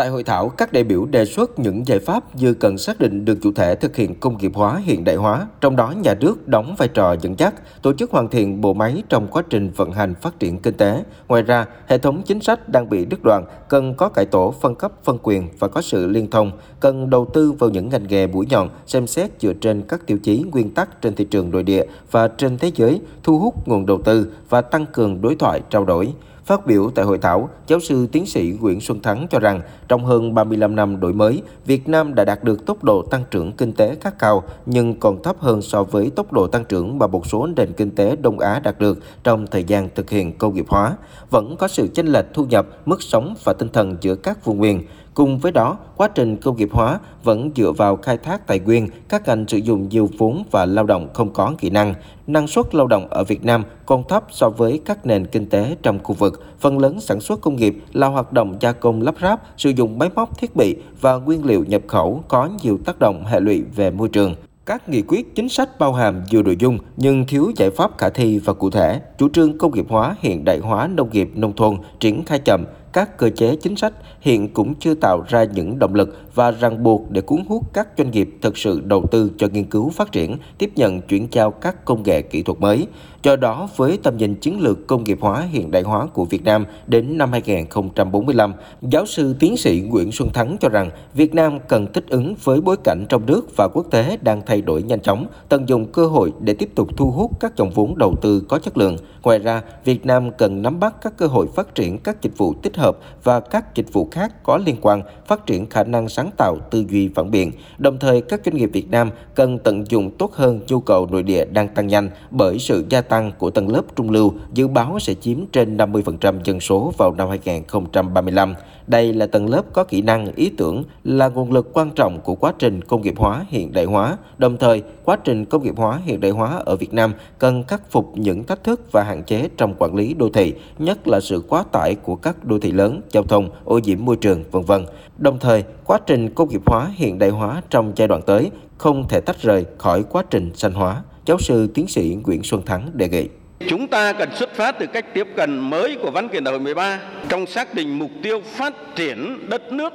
Tại hội thảo, các đại biểu đề xuất những giải pháp như cần xác định được chủ thể thực hiện công nghiệp hóa hiện đại hóa, trong đó nhà nước đóng vai trò dẫn dắt, tổ chức hoàn thiện bộ máy trong quá trình vận hành phát triển kinh tế. Ngoài ra, hệ thống chính sách đang bị đứt đoạn, cần có cải tổ phân cấp phân quyền và có sự liên thông, cần đầu tư vào những ngành nghề mũi nhọn, xem xét dựa trên các tiêu chí nguyên tắc trên thị trường nội địa và trên thế giới, thu hút nguồn đầu tư và tăng cường đối thoại trao đổi. Phát biểu tại hội thảo, giáo sư tiến sĩ Nguyễn Xuân Thắng cho rằng trong hơn 35 năm đổi mới, Việt Nam đã đạt được tốc độ tăng trưởng kinh tế khá cao nhưng còn thấp hơn so với tốc độ tăng trưởng mà một số nền kinh tế Đông Á đạt được trong thời gian thực hiện công nghiệp hóa. Vẫn có sự chênh lệch thu nhập, mức sống và tinh thần giữa các vùng miền. Cùng với đó, quá trình công nghiệp hóa vẫn dựa vào khai thác tài nguyên, các ngành sử dụng nhiều vốn và lao động không có kỹ năng. Năng suất lao động ở Việt Nam còn thấp so với các nền kinh tế trong khu vực. Phần lớn sản xuất công nghiệp là hoạt động gia công lắp ráp, sử dụng máy móc thiết bị và nguyên liệu nhập khẩu có nhiều tác động hệ lụy về môi trường. Các nghị quyết chính sách bao hàm nhiều nội dung nhưng thiếu giải pháp khả thi và cụ thể. Chủ trương công nghiệp hóa hiện đại hóa nông nghiệp nông thôn triển khai chậm, các cơ chế chính sách hiện cũng chưa tạo ra những động lực và ràng buộc để cuốn hút các doanh nghiệp thực sự đầu tư cho nghiên cứu phát triển, tiếp nhận chuyển giao các công nghệ kỹ thuật mới. Do đó, với tầm nhìn chiến lược công nghiệp hóa hiện đại hóa của Việt Nam đến năm 2045, giáo sư tiến sĩ Nguyễn Xuân Thắng cho rằng Việt Nam cần thích ứng với bối cảnh trong nước và quốc tế đang thay đổi nhanh chóng, tận dụng cơ hội để tiếp tục thu hút các dòng vốn đầu tư có chất lượng. Ngoài ra, Việt Nam cần nắm bắt các cơ hội phát triển các dịch vụ tích hợp và các dịch vụ khác có liên quan, phát triển khả năng sáng tạo tư duy phản biện. Đồng thời, các doanh nghiệp Việt Nam cần tận dụng tốt hơn nhu cầu nội địa đang tăng nhanh bởi sự gia tăng của tầng lớp trung lưu dự báo sẽ chiếm trên 50% dân số vào năm 2035. Đây là tầng lớp có kỹ năng, ý tưởng, là nguồn lực quan trọng của quá trình công nghiệp hóa hiện đại hóa. Đồng thời, quá trình công nghiệp hóa hiện đại hóa ở Việt Nam cần khắc phục những thách thức và hạn chế trong quản lý đô thị, nhất là sự quá tải của các đô thị lớn, giao thông, ô nhiễm môi trường, vân vân. Đồng thời, quá trình công nghiệp hóa hiện đại hóa trong giai đoạn tới không thể tách rời khỏi quá trình xanh hóa. Giáo sư tiến sĩ Nguyễn Xuân Thắng đề nghị. Chúng ta cần xuất phát từ cách tiếp cận mới của văn kiện đại hội 13 trong xác định mục tiêu phát triển đất nước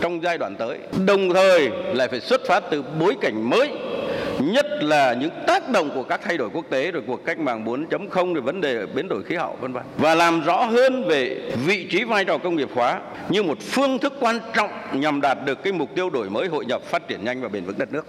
trong giai đoạn tới. Đồng thời lại phải xuất phát từ bối cảnh mới, nhất là những tác động của các thay đổi quốc tế, rồi cuộc cách mạng 4.0 rồi vấn đề biến đổi khí hậu, vân vân và làm rõ hơn về vị trí vai trò công nghiệp hóa như một phương thức quan trọng nhằm đạt được cái mục tiêu đổi mới, hội nhập, phát triển nhanh và bền vững đất nước.